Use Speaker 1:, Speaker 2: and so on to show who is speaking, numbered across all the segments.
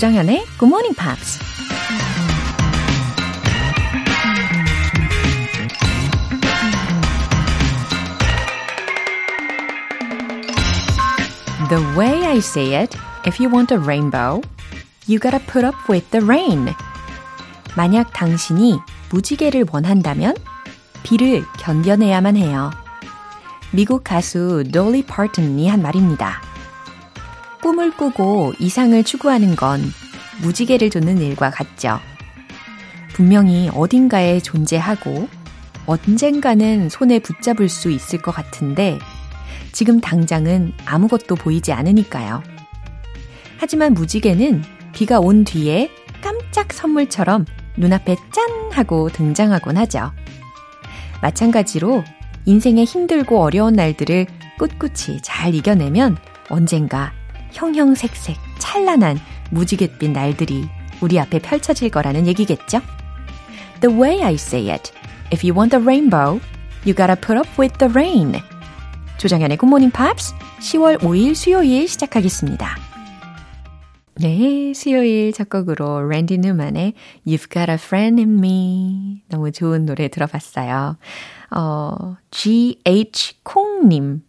Speaker 1: 조정현의 Good Morning Pops. The way I say it, if you want a rainbow, you gotta put up with the rain. 만약 당신이 무지개를 원한다면 비를 견뎌내야만 해요. 미국 가수 돌리 파튼이 한 말입니다. 꿈을 꾸고 이상을 추구하는 건 무지개를 쫓는 일과 같죠. 분명히 어딘가에 존재하고 언젠가는 손에 붙잡을 수 있을 것 같은데 지금 당장은 아무것도 보이지 않으니까요. 하지만 무지개는 비가 온 뒤에 깜짝 선물처럼 눈앞에 짠 하고 등장하곤 하죠. 마찬가지로 인생의 힘들고 어려운 날들을 꿋꿋이 잘 이겨내면 언젠가 형형색색 찬란한 무지갯빛 날들이 우리 앞에 펼쳐질 거라는 얘기겠죠? The way I see it. If you want the rainbow, you gotta put up with the rain. 조정현의 굿모닝 팝스 10월 5일 수요일 시작하겠습니다. 네, 수요일 첫 곡으로 랜디 뉴만의 You've Got a Friend in Me 너무 좋은 노래 들어봤어요. 어, GH 콩님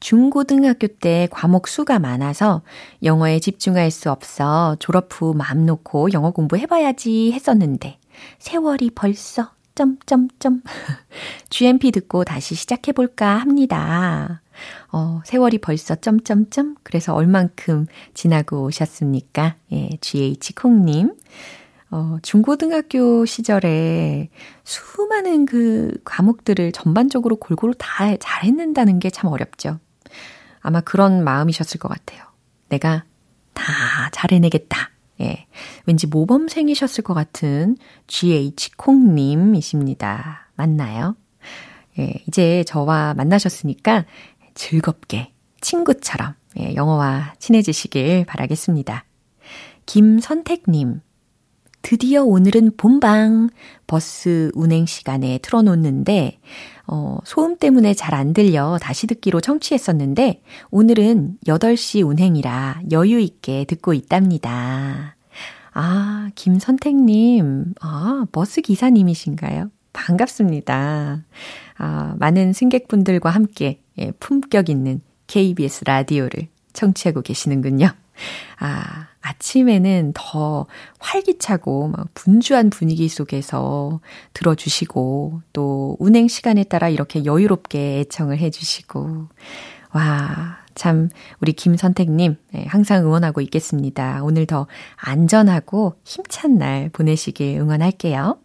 Speaker 1: 중고등학교 때 과목 수가 많아서 영어에 집중할 수 없어 졸업 후 마음 놓고 영어 공부해봐야지 했었는데 세월이 벌써 점점점 GMP 듣고 다시 시작해볼까 합니다. 어, 세월이 벌써 점점점 그래서 얼만큼 지나고 오셨습니까? 예, GH 콩님. 어, 중고등학교 시절에 수많은 그 과목들을 전반적으로 골고루 다 잘했는다는 게 참 어렵죠. 아마 그런 마음이셨을 것 같아요. 내가 다 잘해내겠다. 예. 왠지 모범생이셨을 것 같은 GH 콩님이십니다. 맞나요? 예. 이제 저와 만나셨으니까 즐겁게 친구처럼 예, 영어와 친해지시길 바라겠습니다. 김선택님. 드디어 오늘은 본방 버스 운행 시간에 틀어놓는데 어, 소음 때문에 잘 안 들려 다시 듣기로 청취했었는데 오늘은 8시 운행이라 여유 있게 듣고 있답니다. 아, 김선택님, 아, 버스 기사님이신가요? 반갑습니다. 아, 많은 승객분들과 함께 예, 품격 있는 KBS 라디오를 청취하고 계시는군요. 아, 아침에는 더 활기차고 막 분주한 분위기 속에서 들어주시고 또 운행 시간에 따라 이렇게 여유롭게 애청을 해주시고 와, 참 우리 김선택님 네, 항상 응원하고 있겠습니다. 오늘 더 안전하고 힘찬 날 보내시길 응원할게요.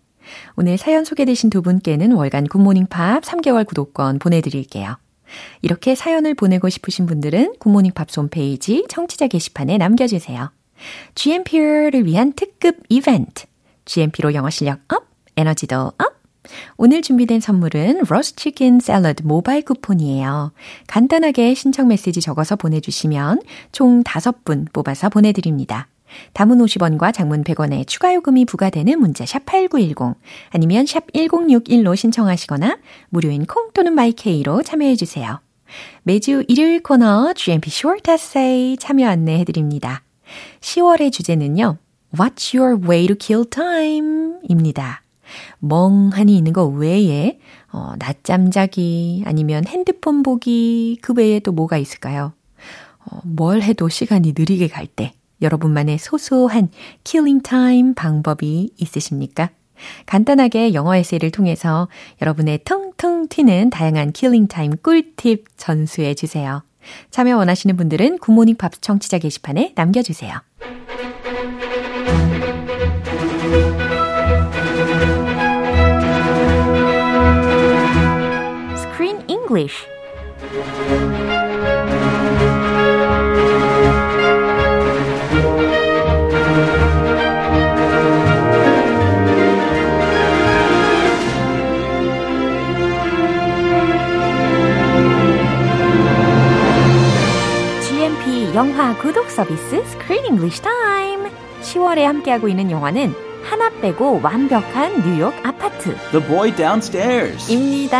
Speaker 1: 오늘 사연 소개되신 두 분께는 월간 굿모닝 팝 3개월 구독권 보내드릴게요. 이렇게 사연을 보내고 싶으신 분들은 굿모닝 팝스 홈페이지 청취자 게시판에 남겨주세요. GMP를 위한 특급 이벤트. GMP로 영어 실력 up, 에너지도 up. 오늘 준비된 선물은 로스트 치킨 샐러드 모바일 쿠폰이에요. 간단하게 신청 메시지 적어서 보내주시면 총 5분 뽑아서 보내드립니다. 단문 50원과 장문 100원의 추가 요금이 부과되는 문자 샵 8910 아니면 샵 1061로 신청하시거나 무료인 콩 또는 마이 K로 참여해 주세요. 매주 일요일 코너 GMP Short Essay 참여 안내해 드립니다. 10월의 주제는요. What's your way to kill time? 입니다. 멍하니 있는 거 외에 어, 낮잠 자기 아니면 핸드폰 보기 그 외에 또 뭐가 있을까요? 어, 뭘 해도 시간이 느리게 갈 때 여러분만의 소소한 killing time 방법이 있으십니까? 간단하게 영어 에세이를 통해서 여러분의 통통 튀는 다양한 killing time 꿀팁 전수해 주세요. 참여 원하시는 분들은 굿모닝 팝스 청취자 게시판에 남겨주세요. Screen English 서비스 Screen English Time. 10월에 함께하고 있는 영화는 하나 빼고 완벽한 뉴욕 아파트.
Speaker 2: The boy downstairs.
Speaker 1: 입니다.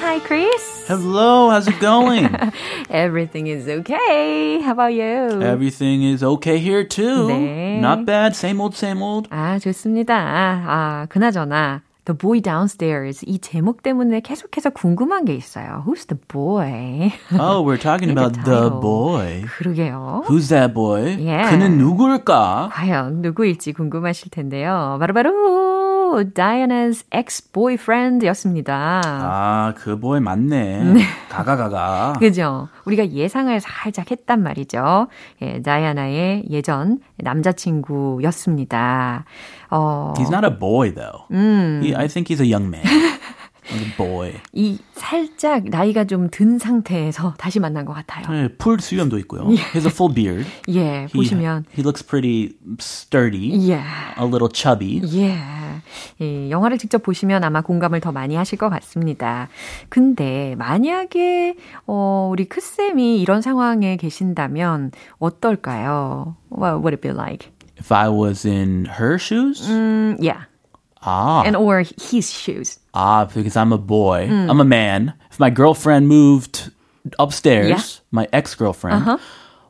Speaker 1: Hi, Chris.
Speaker 2: Hello, how's it going?
Speaker 1: Everything is okay. How about you?
Speaker 2: Everything is okay here too.
Speaker 1: 네.
Speaker 2: Not bad. Same old, same old.
Speaker 1: 아, 좋습니다. 아, 그나저나 The Boy Downstairs 이 제목 때문에 계속해서 궁금한 게 있어요. Who's the boy?
Speaker 2: Oh, we're talking about the boy.
Speaker 1: 그러게요.
Speaker 2: Who's that boy?
Speaker 1: Yeah.
Speaker 2: 그는 누굴까?
Speaker 1: 과연 누구일지 궁금하실 텐데요. 바로바로 Diana's ex-boyfriend였습니다.
Speaker 2: 아, 그 boy 맞네. 가가가가.
Speaker 1: 그죠? 우리가 예상을 살짝 했단 말이죠. 예, 다이아나의 예전 남자친구였습니다. 어,
Speaker 2: He's not a boy though. He, I think he's a young man. Boy.
Speaker 1: 이 살짝 나이가 좀 든 상태에서 다시 만난 것 같아요.
Speaker 2: 네, 풀 수염도 있고요. He has a full beard.
Speaker 1: 예,
Speaker 2: He,
Speaker 1: 보시면.
Speaker 2: he looks pretty sturdy.
Speaker 1: 예.
Speaker 2: A little chubby.
Speaker 1: 예. 예, 영화를 직접 보시면 아마 공감을 더 많이 하실 것 같습니다. 근데 만약에 어, 우리 크 쌤이 이런 상황에 계신다면 어떨까요? What would it be like?
Speaker 2: If I was in her shoes?
Speaker 1: 음, yeah.
Speaker 2: Ah.
Speaker 1: And or his shoes.
Speaker 2: Ah, because I'm a boy.
Speaker 1: Mm.
Speaker 2: I'm a man. If my girlfriend moved upstairs,
Speaker 1: Yeah. Uh-huh.
Speaker 2: my ex-girlfriend,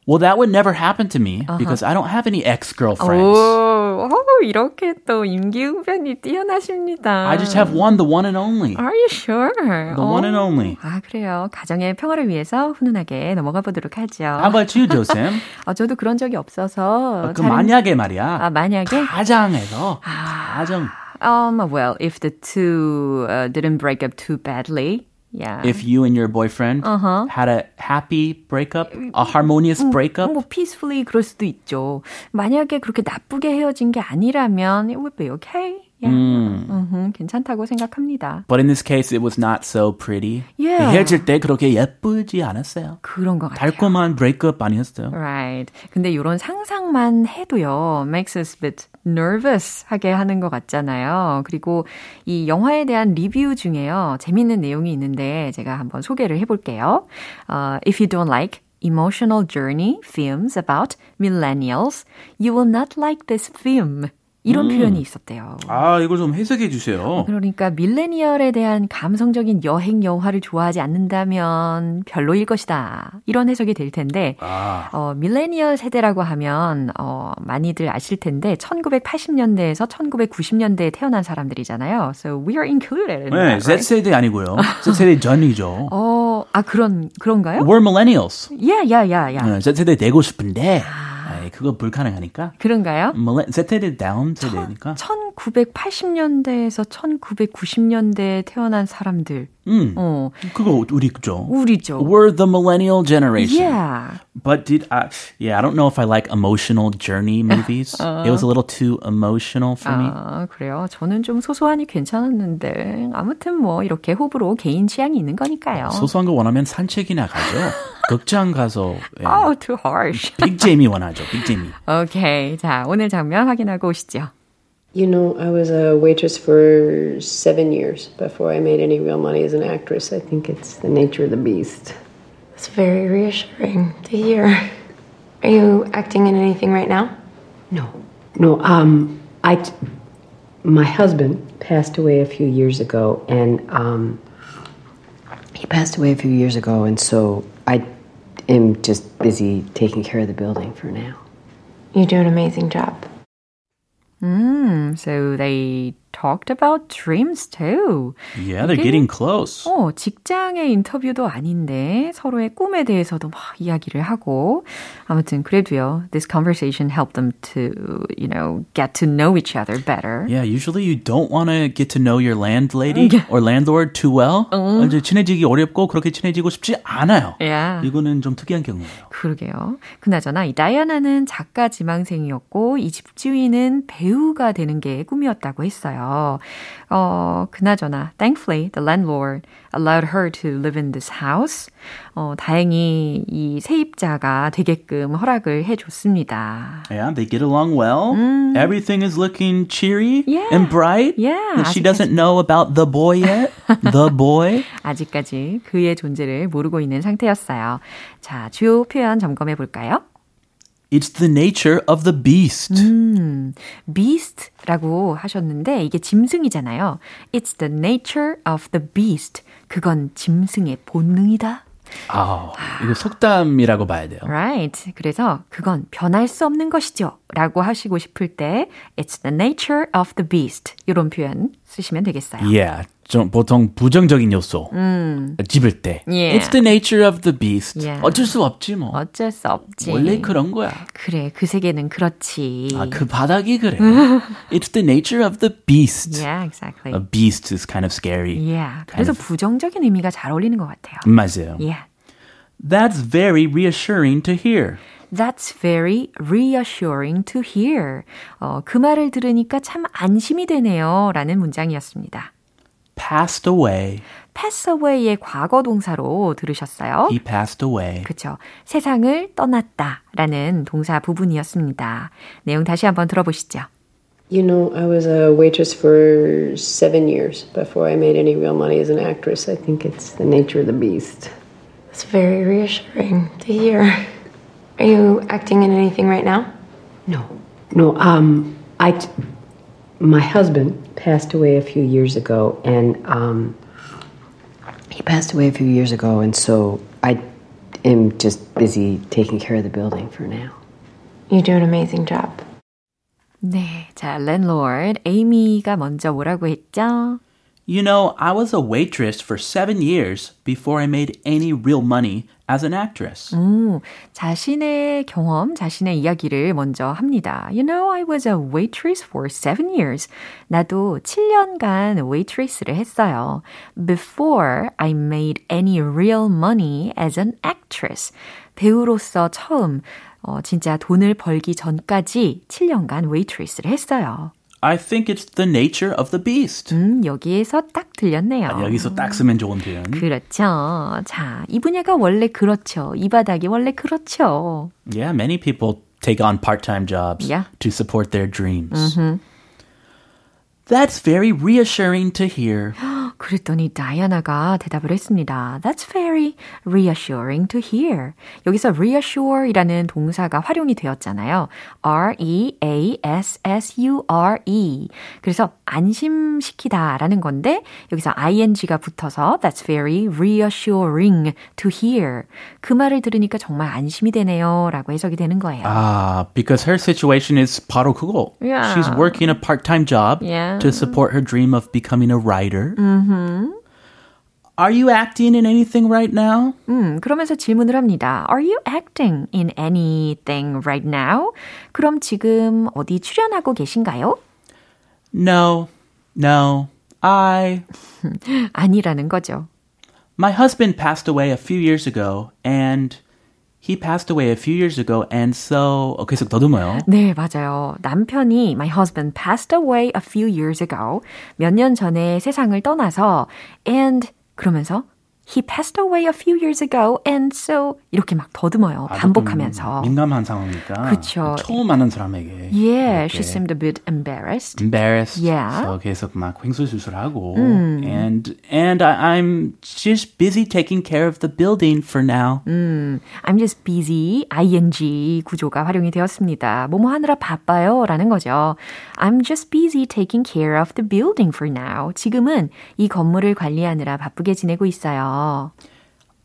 Speaker 2: well, that would never happen to me because I don't have any ex-girlfriends.
Speaker 1: 오, 오, 이렇게 또 임기응변이 뛰어나십니다.
Speaker 2: I just have one, the one and only.
Speaker 1: Are you sure?
Speaker 2: The one and only.
Speaker 1: 아, 그래요. 가정의 평화를 위해서 훈훈하게 넘어가 보도록 하죠.
Speaker 2: How about you, Josem?
Speaker 1: 아, 저도 그런 적이 없어서.
Speaker 2: 그
Speaker 1: 다른-
Speaker 2: 만약에 말이야.
Speaker 1: 아, 만약에?
Speaker 2: 가장에서 가정.
Speaker 1: Um, well, if the two uh, didn't break up too badly, yeah.
Speaker 2: If you and your boyfriend
Speaker 1: Uh-huh.
Speaker 2: had a happy breakup, a harmonious breakup,
Speaker 1: 뭐 peacefully 그럴 수도 있죠. 만약에 그렇게 나쁘게 헤어진 게 아니라면 it would be okay. Yeah. 음흠, 괜찮다고 생각합니다.
Speaker 2: but in this case, it was not so pretty.
Speaker 1: Yeah.
Speaker 2: 헤어질 때 그렇게 예쁘지 않았어요.
Speaker 1: 그런 것 같아요.
Speaker 2: 달콤한 breakup 아니었어요.
Speaker 1: Right. 근데 이런 상상만 해도요, makes us a bit nervous 하게 하는 것 같잖아요. 그리고 이 영화에 대한 리뷰 중에요, 재밌는 내용이 있는데 제가 한번 소개를 해볼게요. Uh, if you don't like emotional journey films about millennials, you will not like this film. 이런 표현이 있었대요.
Speaker 2: 아, 이걸 좀 해석해 주세요.
Speaker 1: 그러니까 밀레니얼에 대한 감성적인 여행 영화를 좋아하지 않는다면 별로일 것이다. 이런 해석이 될 텐데
Speaker 2: 아.
Speaker 1: 어, 밀레니얼 세대라고 하면 어, 많이들 아실 텐데 1980년대에서 1990년대에 태어난 사람들이잖아요. So we are included in
Speaker 2: 네,
Speaker 1: that, right?
Speaker 2: Z세대 아니고요. Z세대 전이죠.
Speaker 1: 어, 아 그런 그런가요?
Speaker 2: We're millennials.
Speaker 1: Yeah, yeah, yeah, yeah.
Speaker 2: 네, Z세대 되고 싶은데 아 이, 그거 불가능하니까.
Speaker 1: 그런가요?
Speaker 2: Z세대 다운 세대니까.
Speaker 1: 1980년대에서 1990년대에 태어난 사람들.
Speaker 2: 음,
Speaker 1: 어,
Speaker 2: 그거 우리죠.
Speaker 1: 우리죠.
Speaker 2: We're the millennial generation.
Speaker 1: Yeah.
Speaker 2: But did I? Yeah, I don't know if I like emotional journey movies. It was a little too emotional for me.
Speaker 1: 아, 그래요? 저는 좀 소소하니 괜찮았는데. 아무튼 뭐, 이렇게 호불호 개인 취향이 있는 거니까요.
Speaker 2: 소소한 거 원하면 산책이나 가죠. 극장 가서 예.
Speaker 1: Oh, too harsh.
Speaker 2: 빅 재미 원하죠. 빅 재미.
Speaker 1: 오케이. 자, 오늘 장면 확인하고 오시죠.
Speaker 3: You know, I was a waitress for seven years before I made any real money as an actress. I think it's the nature of the beast.
Speaker 4: It's very reassuring to hear. Are you acting in anything right now?
Speaker 3: No, no. Um, I, t- my husband passed away a few years ago, and um, he passed away a few years ago, and so I am just busy taking care of the building for now.
Speaker 4: You do an amazing job.
Speaker 1: 음, so they talked about dreams too.
Speaker 2: Yeah, they're getting close.
Speaker 1: 어, 직장의 인터뷰도 아닌데 서로의 꿈에 대해서도 막 이야기를 하고 아무튼 그래도요. This conversation helped them to, you know, get to know each other better.
Speaker 2: Yeah, usually you don't want to get to know your landlady or landlord too well. 이제 친해지기 어렵고 그렇게 친해지고 싶지 않아요.
Speaker 1: Yeah.
Speaker 2: 이거는 좀 특이한 경우예요.
Speaker 1: 그러게요. 그나저나 이 다이아나는 작가 지망생이었고 이 집주인은 배우가 되는 게 꿈이었다고 했어요. 어, 그나저나 thankfully the landlord allowed her to live in this house. 어, 다행히 이 세입자가 되게끔 허락을 해 줬습니다.
Speaker 2: Yeah, they get along well. Everything is looking cheery
Speaker 1: Yeah.
Speaker 2: and bright.
Speaker 1: Yeah,
Speaker 2: She
Speaker 1: 아직까지-
Speaker 2: doesn't know about the boy yet. the boy.
Speaker 1: 아직까지 그의 존재를 모르고 있는 상태였어요. 자, 주요 표현 점검해 볼까요?
Speaker 2: It's the nature of the beast.
Speaker 1: 음, beast라고 하셨는데 이게 짐승이잖아요. It's the nature of the beast. 그건 짐승의 본능이다.
Speaker 2: 아, 이거 속담이라고 봐야 돼요.
Speaker 1: Right. 그래서 그건 변할 수 없는 것이죠. 라고 하시고 싶을 때 It's the nature of the beast. 이런 표현 쓰시면 되겠어요.
Speaker 2: Yeah. 좀 보통 부정적인 요소
Speaker 1: 음.
Speaker 2: 집을 때
Speaker 1: Yeah.
Speaker 2: It's the nature of the beast.
Speaker 1: Yeah.
Speaker 2: 어쩔 수 없지 뭐.
Speaker 1: 어쩔 수 없지.
Speaker 2: 원래 그런 거야.
Speaker 1: 그래, 그 세계는 그렇지.
Speaker 2: 아, 그 바닥이 그래. It's the nature of the beast.
Speaker 1: Yeah, exactly.
Speaker 2: A beast is kind of scary.
Speaker 1: Yeah. 그래서 부정적인 의미가 잘 어울리는 것 같아요.
Speaker 2: 맞아요.
Speaker 1: Yeah.
Speaker 2: That's very reassuring to hear.
Speaker 1: That's very reassuring to hear. 어, 그 말을 들으니까 참 안심이 되네요. 라는 문장이었습니다.
Speaker 2: Passed away.
Speaker 1: pass away의 과거 동사로 들으셨어요?
Speaker 2: He passed away.
Speaker 1: 그렇죠. 세상을 떠났다 라는 동사 부분이었습니다. 내용 다시 한번 들어보시죠.
Speaker 3: You know, I was a waitress for seven years before I made any real money as an actress. I think it's the nature of the beast.
Speaker 4: It's very reassuring to hear. Are you acting in anything right now?
Speaker 3: No, no. Um, I, my husband passed away a few years ago, and um, he passed away a few years ago, and so I am just busy taking care of the building for now.
Speaker 4: You do an amazing job.
Speaker 1: 네, 자, 랜로드, 에이미가 먼저 뭐라고 했죠?
Speaker 2: You know, I was a waitress for seven years before I made any real money as an actress.
Speaker 1: 오, 자신의 경험, 자신의 이야기를 먼저 합니다. You know, I was a waitress for seven years. 나도 7년간 waitress를 했어요. Before I made any real money as an actress. 배우로서 처음 어, 진짜 돈을 벌기 전까지 7년간 waitress를 했어요.
Speaker 2: I think it's the nature of the beast.
Speaker 1: 음, 여기에서 딱 들렸네요.
Speaker 2: 아니, 여기서 딱 쓰면 좋은 표현.
Speaker 1: 그렇죠. 자, 이 분야가 원래 그렇죠. 이 바닥이 원래 그렇죠.
Speaker 2: Yeah, many people take on part-time jobs
Speaker 1: Yeah.
Speaker 2: to support their dreams. That's very reassuring to hear.
Speaker 1: 그랬더니 다이아나가 대답을 했습니다. That's very reassuring to hear. 여기서 reassure이라는 동사가 활용이 되었잖아요. R-E-A-S-S-U-R-E. 그래서 안심시키다라는 건데 여기서 ing가 붙어서 That's very reassuring to hear. 그 말을 들으니까 정말 안심이 되네요. 라고 해석이 되는 거예요.
Speaker 2: Ah, because her situation is 바로 그거.
Speaker 1: Yeah.
Speaker 2: She's working a part-time job
Speaker 1: Yeah.
Speaker 2: to support her dream of becoming a writer. Are you acting in anything right now?
Speaker 1: 음, 그러면서 질문을 합니다. Are you acting in anything right now? 그럼 지금 어디 출연하고 계신가요?
Speaker 2: No, no. I.
Speaker 1: 아니라는 거죠.
Speaker 2: My husband passed away a few years ago, and he passed away a few years ago, and so. 어, 계속 더듬어요.
Speaker 1: 네, 맞아요. 남편이 my husband passed away a few years ago. 몇 년 전에 세상을 떠나서 and 그러면서 he passed away a few years ago and so 이렇게 막 더듬어요. 반복하면서.
Speaker 2: 민감한 상황이니까.
Speaker 1: 그쵸.
Speaker 2: 처음 아는 사람에게.
Speaker 1: Yeah,
Speaker 2: 이렇게
Speaker 1: she seemed a bit embarrassed.
Speaker 2: embarrassed.
Speaker 1: Yeah.
Speaker 2: So 계속 막 횡설수설하고. And and I, I'm just busy taking care of the building for now.
Speaker 1: I'm just busy, ing 구조가 활용이 되었습니다. 뭐뭐 하느라 바빠요 라는 거죠. I'm just busy taking care of the building for now. 지금은 이 건물을 관리하느라 바쁘게 지내고 있어요.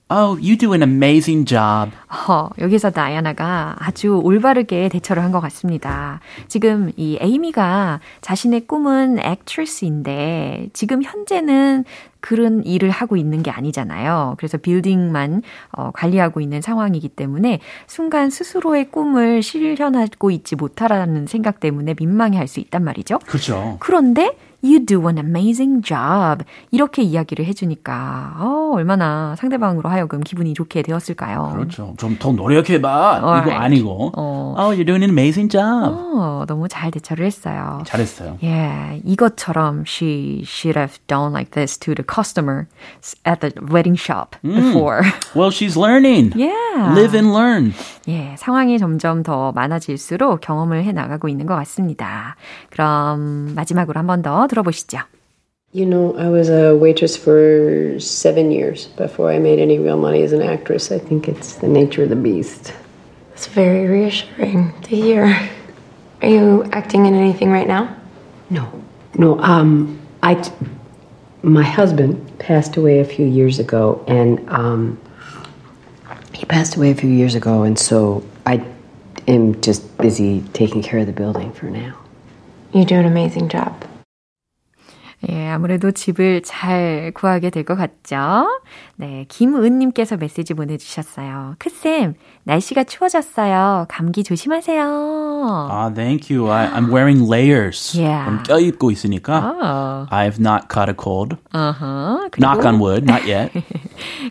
Speaker 2: Oh, you do an amazing job.
Speaker 1: 어, 여기서 다이아나가 아주 올바르게 대처를 한 것 같습니다. 지금 이 에이미가 자신의 꿈은 액트리스인데 지금 현재는 그런 일을 하고 있는 게 아니잖아요. 그래서 빌딩만 어, 관리하고 있는 상황이기 때문에 순간 스스로의 꿈을 실현하고 있지 못하라는 생각 때문에 민망해 할 수 있단 말이죠.
Speaker 2: 그렇죠.
Speaker 1: 그런데 You do an amazing job. 이렇게 이야기를 해주니까 어, 얼마나 상대방으로 하여금 기분이 좋게 되었을까요?
Speaker 2: 그렇죠. 좀 더 노력해봐. 이거
Speaker 1: Alright.
Speaker 2: 아니고.
Speaker 1: 어.
Speaker 2: Oh, you're doing an amazing job.
Speaker 1: 어, 너무 잘 대처를 했어요.
Speaker 2: 잘했어요.
Speaker 1: 예, 이것처럼 she should have done like this to the customer at the wedding shop before.
Speaker 2: Well, she's learning.
Speaker 1: Yeah.
Speaker 2: Live and learn.
Speaker 1: 예, 상황이 점점 더 많아질수록 경험을 해 나가고 있는 것 같습니다. 그럼 마지막으로 한 번 더 들어보시죠.
Speaker 3: You know, I was a waitress for seven years before I made any real money as an actress. I think it's the nature of the beast.
Speaker 4: It's very reassuring to hear. Are you acting in anything right now?
Speaker 3: No, no. Um, I, my husband passed away a few years ago, and um, he passed away a few years ago, and so I am just busy taking care of the building for now.
Speaker 4: You do an amazing job.
Speaker 1: 예, 아무래도 집을 잘 구하게 될 것 같죠? 네, 김은님께서 메시지 보내주셨어요. 크쌤, 날씨가 추워졌어요. 감기 조심하세요.
Speaker 2: Ah, thank you. I, I'm wearing layers.
Speaker 1: Yeah.
Speaker 2: 좀 껴입고 있으니까.
Speaker 1: 어,
Speaker 2: I've not caught a cold.
Speaker 1: 어허. 그리고
Speaker 2: Knock on wood, not yet.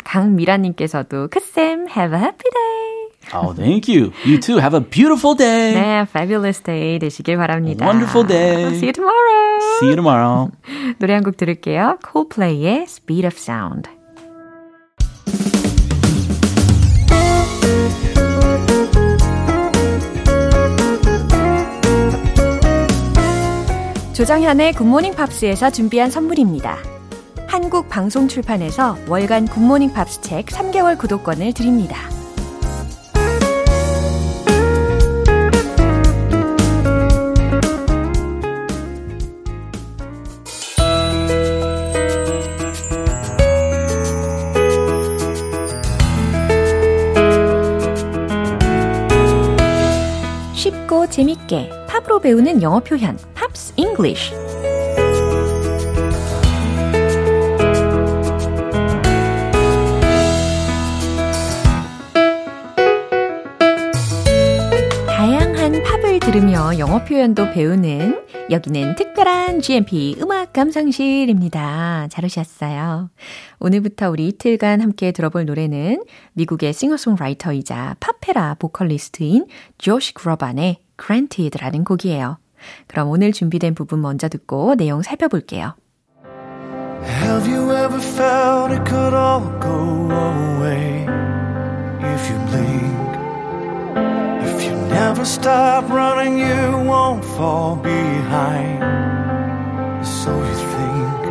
Speaker 1: 강미라님께서도 크쌤, have a happy day.
Speaker 2: Oh, thank you. You too. Have a beautiful day.
Speaker 1: 네, fabulous day 되시길 바랍니다.
Speaker 2: Wonderful day.
Speaker 1: See you tomorrow.
Speaker 2: See you tomorrow.
Speaker 1: 노래 한 곡 들을게요. Coldplay의 Speed of Sound. 조정현의 굿모닝 팝스에서 준비한 선물입니다. 한국 방송 출판에서 월간 굿모닝 팝스 책 3개월 구독권을 드립니다. 재밌게 팝으로 배우는 영어 표현 Pops English 다양한 팝을 들으며 영어 표현도 배우는 여기는 특별한 GMP 음악 감상실입니다. 잘 오셨어요. 오늘부터 우리 이틀간 함께 들어볼 노래는 미국의 싱어송라이터이자 팝페라 보컬리스트인 조시 그로반의 Granted라는 곡이에요. 그럼 오늘 준비된 부분 먼저 듣고 내용 살펴볼게요.
Speaker 5: Have you ever felt it could all go away if you blink? If you never stop running, you won't fall behind. So you think.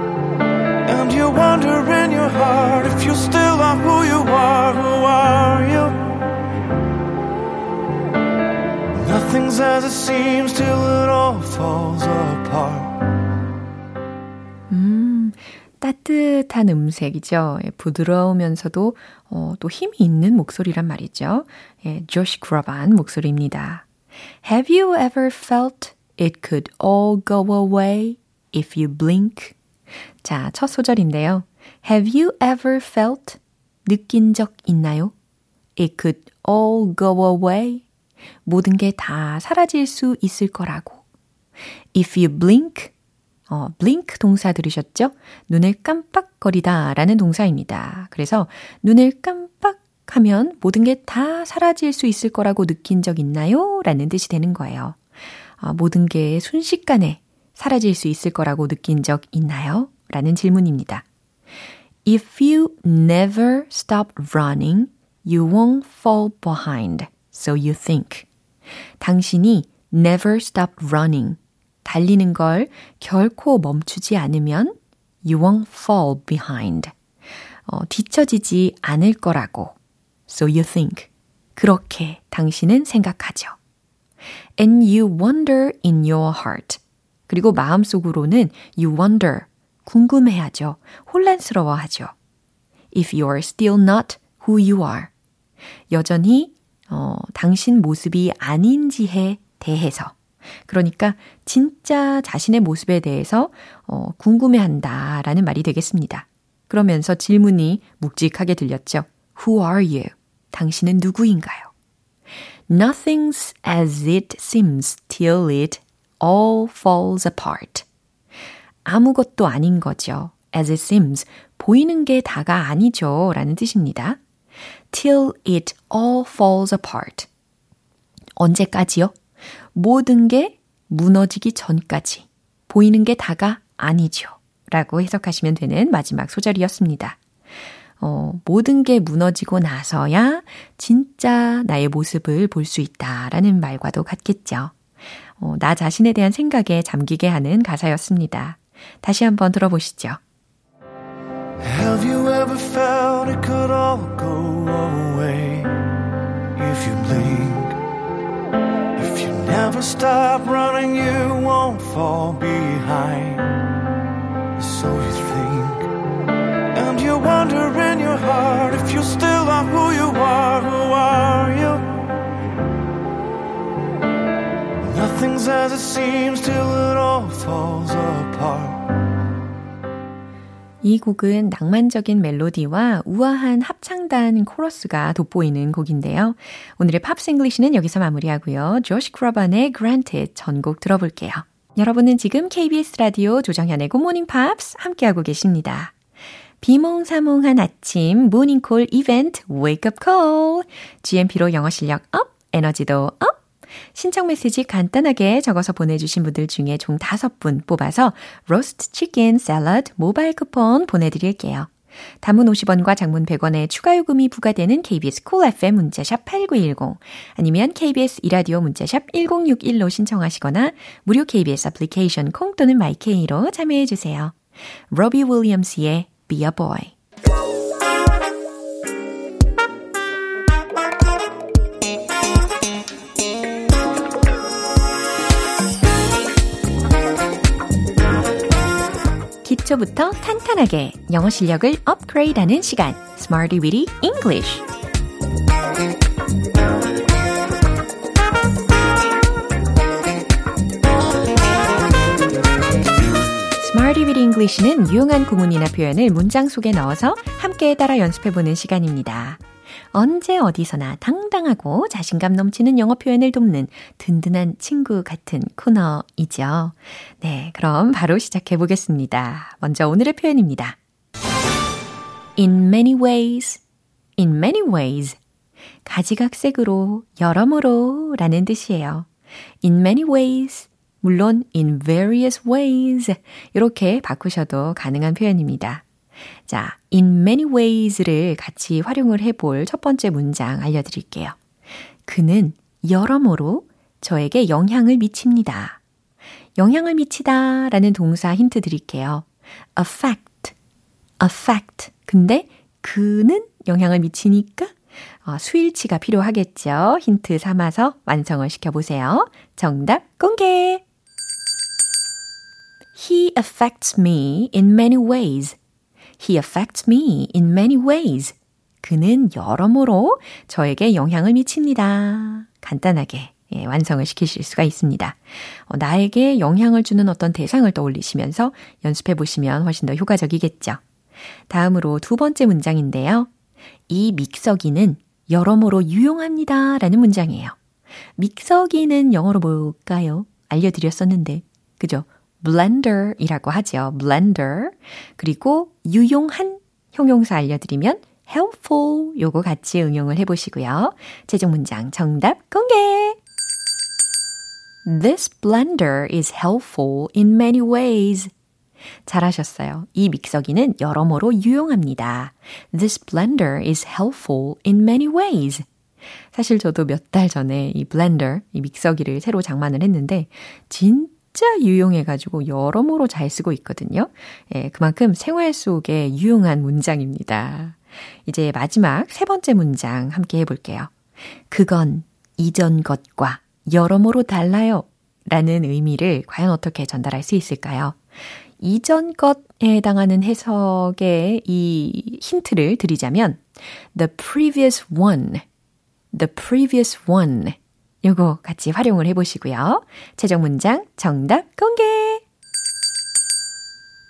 Speaker 5: And you wonder in your heart if you still are who you are. Who are you? Nothing's as it seems till it all falls apart.
Speaker 1: 음, 따뜻한 음색이죠. 예, 부드러우면서도 어, 또 힘이 있는 목소리란 말이죠. 예, 조시 그라반 목소리입니다. Have you ever felt it could all go away if you blink? 자, 첫 소절인데요. Have you ever felt 느낀 적 있나요? It could all go away. 모든 게 다 사라질 수 있을 거라고. If you blink, 어, blink 동사 들으셨죠? 눈을 깜빡거리다 라는 동사입니다. 그래서 눈을 깜빡 하면 모든 게 다 사라질 수 있을 거라고 느낀 적 있나요? 라는 뜻이 되는 거예요. 아, 모든 게 순식간에 사라질 수 있을 거라고 느낀 적 있나요? 라는 질문입니다. If you never stop running, you won't fall behind. So you think. 당신이 never stop running. 달리는 걸 결코 멈추지 않으면 you won't fall behind. 어, 뒤처지지 않을 거라고. So you think. 그렇게 당신은 생각하죠. And you wonder in your heart. 그리고 마음속으로는 you wonder. 궁금해하죠. 혼란스러워하죠. If you are still not who you are. 여전히 어, 당신 모습이 아닌지에 대해서. 그러니까 진짜 자신의 모습에 대해서 어, 궁금해한다 라는 말이 되겠습니다. 그러면서 질문이 묵직하게 들렸죠. Who are you? 당신은 누구인가요? Nothing's as it seems till it all falls apart. 아무것도 아닌 거죠. As it seems. 보이는 게 다가 아니죠. 라는 뜻입니다. Till it all falls apart. 언제까지요? 모든 게 무너지기 전까지. 보이는 게 다가 아니죠. 라고 해석하시면 되는 마지막 소절이었습니다. 어, 모든 게 무너지고 나서야 진짜 나의 모습을 볼 수 있다라는 말과도 같겠죠. 어, 나 자신에 대한 생각에 잠기게 하는 가사였습니다. 다시 한번 들어보시죠.
Speaker 5: Have you ever felt it could all go away if you blink? If you never stop running, you won't fall behind. So you think, and you wonder in your heart if you still are who you are. Who are you? Nothing's as it seems till it all falls apart.
Speaker 1: 이 곡은 낭만적인 멜로디와 우아한 합창단 코러스가 돋보이는 곡인데요. 오늘의 Pops English는 여기서 마무리하고요. 조시 그로반의 Granted 전곡 들어볼게요. 여러분은 지금 KBS 라디오 조정현의 굿모닝 팝스 함께하고 계십니다. 비몽사몽한 아침 모닝콜 이벤트 Up Call GMP로 영어 실력 up, 에너지도 up 신청 메시지 간단하게 적어서 보내주신 분들 중에 총 5분 뽑아서 로스트 치킨 샐러드 모바일 쿠폰 보내드릴게요. 단문 50원과 장문 100원의 추가 요금이 부과되는 KBS Cool FM 문자샵 8910 아니면 KBS 2라디오 문자샵 1061로 신청하시거나 무료 KBS 애플리케이션 콩 또는 마이 K로 참여해 주세요. 로비 윌리엄스의 Be a Boy 기초부터 탄탄하게 영어 실력을 업그레이드하는 시간 Smarty Weedy English Weedy English는 유용한 구문이나 표현을 문장 속에 넣어서 함께 따라 연습해보는 시간입니다. 언제 어디서나 당당하고 자신감 넘치는 영어 표현을 돕는 든든한 친구 같은 코너이죠. 네, 그럼 바로 시작해 보겠습니다. 먼저 오늘의 표현입니다. In many ways, in many ways. 가지각색으로, 여러모로 라는 뜻이에요. In many ways. 물론 in various ways. 이렇게 바꾸셔도 가능한 표현입니다. 자, in many ways를 같이 활용을 해볼 첫 번째 문장 알려드릴게요. 그는 여러모로 저에게 영향을 미칩니다. 영향을 미치다 라는 동사 힌트 드릴게요. affect, affect. 근데 그는 영향을 미치니까 어, 수일치가 필요하겠죠. 힌트 삼아서 완성을 시켜보세요. 정답 공개! He affects me in many ways. He affects me in many ways. 그는 여러모로 저에게 영향을 미칩니다. 간단하게 예, 완성을 시키실 수가 있습니다. 어, 나에게 영향을 주는 어떤 대상을 떠올리시면서 연습해 보시면 훨씬 더 효과적이겠죠. 다음으로 두 번째 문장인데요. 이 믹서기는 여러모로 유용합니다. 라는 문장이에요. 믹서기는 영어로 뭘까요? 알려드렸었는데. 그죠? Blender이라고 하죠. blender. 그리고 유용한 형용사 알려드리면 helpful 요거 같이 응용을 해보시고요. 최종 문장 정답 공개! This blender is helpful in many ways. 잘하셨어요. 이 믹서기는 여러모로 유용합니다. This blender is helpful in many ways. 사실 저도 몇 달 전에 이 블렌더, 이 믹서기를 새로 장만을 했는데 진 진짜 유용해가지고 여러모로 잘 쓰고 있거든요. 예, 그만큼 생활 속에 유용한 문장입니다. 이제 마지막 세 번째 문장 함께 해볼게요. 그건 이전 것과 여러모로 달라요. 라는 의미를 과연 어떻게 전달할 수 있을까요? 이전 것에 해당하는 해석의 이 힌트를 드리자면, the previous one, the previous one 요거 같이 활용을 해보시고요. 최종 문장 정답 공개!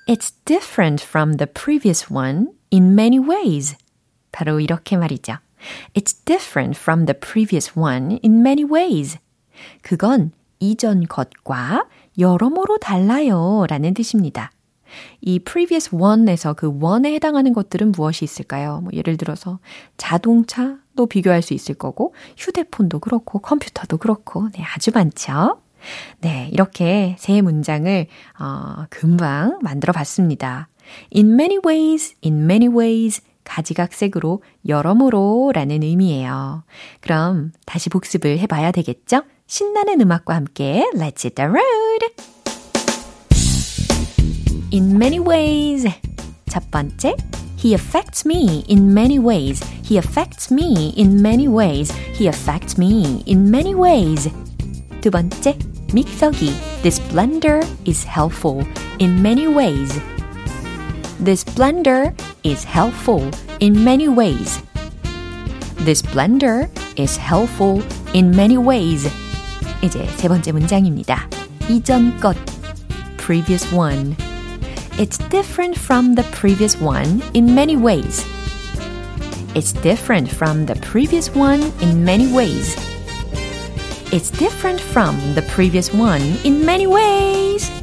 Speaker 1: It's different from the previous one in many ways. 바로 이렇게 말이죠. It's different from the previous one in many ways. 그건 이전 것과 여러모로 달라요 라는 뜻입니다. 이 previous one에서 그 one에 해당하는 것들은 무엇이 있을까요? 뭐 예를 들어서 자동차 도 비교할 수 있을 거고 휴대폰도 그렇고 컴퓨터도 그렇고 네, 아주 많죠. 네, 이렇게 세 문장을 어, 금방 만들어 봤습니다. In many ways, in many ways 가지각색으로 여러모로 라는 의미예요. 그럼 다시 복습을 해봐야 되겠죠? 신나는 음악과 함께 Let's hit the road! in many ways. 첫 번째, He affects me in many ways. He affects me in many ways. He affects me in many ways. 두 번째, 믹서기. This blender is helpful in many ways. This blender is helpful in many ways. This blender is helpful in many ways. 이제 세 번째 문장입니다. 이전 것 previous one. it's different from the previous one in many ways. It's different from the previous one in many ways. It's different from the previous one in many ways.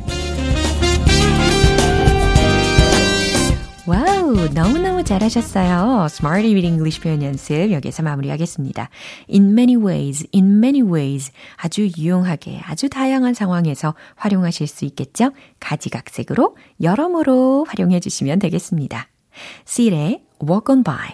Speaker 1: 와우, 너무너무 잘하셨어요. Smarty with English 표현 연습 여기서 마무리하겠습니다. In many ways, in many ways 아주 유용하게 아주 다양한 상황에서 활용하실 수 있겠죠? 가지각색으로 여러모로 활용해 주시면 되겠습니다. C의 Walk on By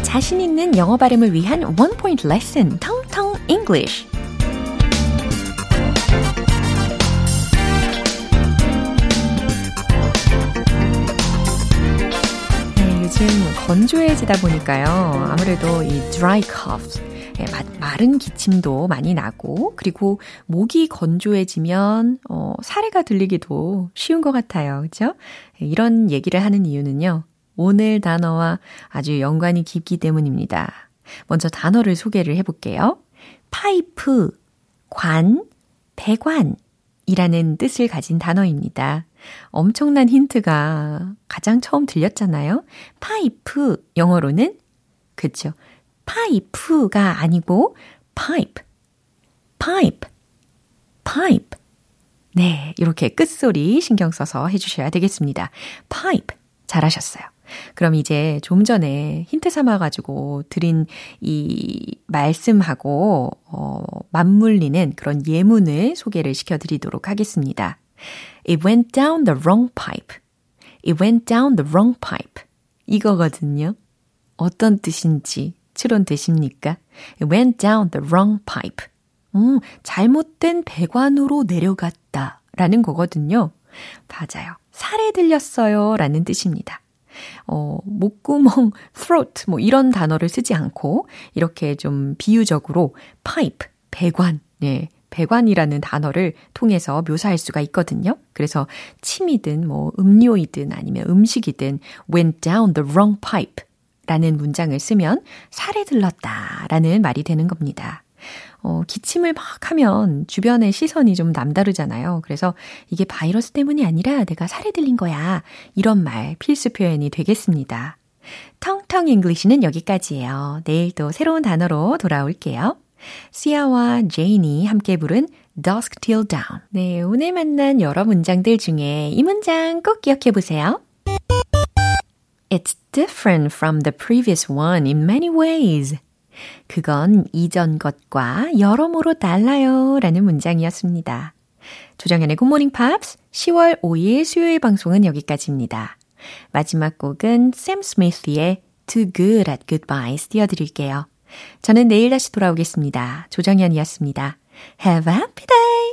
Speaker 1: 자신 있는 영어 발음을 위한 원 포인트 레슨 텅텅 English 건조해지다 보니까요. 아무래도 이 dry cough, 예, 마른 기침도 많이 나고, 그리고 목이 건조해지면, 어, 사례가 들리기도 쉬운 것 같아요. 그죠? 이런 얘기를 하는 이유는요. 오늘 단어와 아주 연관이 깊기 때문입니다. 먼저 단어를 소개를 해볼게요. 파이프, 관, 배관 이라는 뜻을 가진 단어입니다. 엄청난 힌트가 가장 처음 들렸잖아요. 파이프, 영어로는, 그쵸. 파이프가 아니고, pipe, pipe, pipe. 네, 이렇게 끝소리 신경 써서 해 주셔야 되겠습니다. pipe. 잘하셨어요. 그럼 이제 좀 전에 힌트 삼아가지고 드린 이 말씀하고, 어, 맞물리는 그런 예문을 소개를 시켜드리도록 하겠습니다. It went down the wrong pipe. It went down the wrong pipe. 이거거든요. 어떤 뜻인지 추론 되십니까? It went down the wrong pipe. 음, 잘못된 배관으로 내려갔다. 라는 거거든요. 맞아요. 살에 들렸어요. 라는 뜻입니다. 어, 목구멍, throat, 뭐 이런 단어를 쓰지 않고 이렇게 좀 비유적으로 pipe, 배관, 네, 배관이라는 단어를 통해서 묘사할 수가 있거든요. 그래서 침이든 뭐 음료이든 아니면 음식이든 went down the wrong pipe 라는 문장을 쓰면 사레들렸다 라는 말이 되는 겁니다. 어, 기침을 막 하면 주변의 시선이 좀 남다르잖아요. 그래서 이게 바이러스 때문이 아니라 내가 사레들린 거야. 이런 말 필수 표현이 되겠습니다. 텅텅 English는 여기까지예요. 내일 또 새로운 단어로 돌아올게요. 시아와 제인이 함께 부른 Dusk Till Dawn. 네, 오늘 만난 여러 문장들 중에 이 문장 꼭 기억해 보세요. It's different from the previous one in many ways. 그건 이전 것과 여러모로 달라요. 라는 문장이었습니다. 조정현의 굿모닝 팝스 10월 5일 수요일 방송은 여기까지입니다. 마지막 곡은 샘 스미스의 Too Good at Goodbyes 띄워드릴게요. 저는 내일 다시 돌아오겠습니다. 조정현이었습니다. Have a happy day!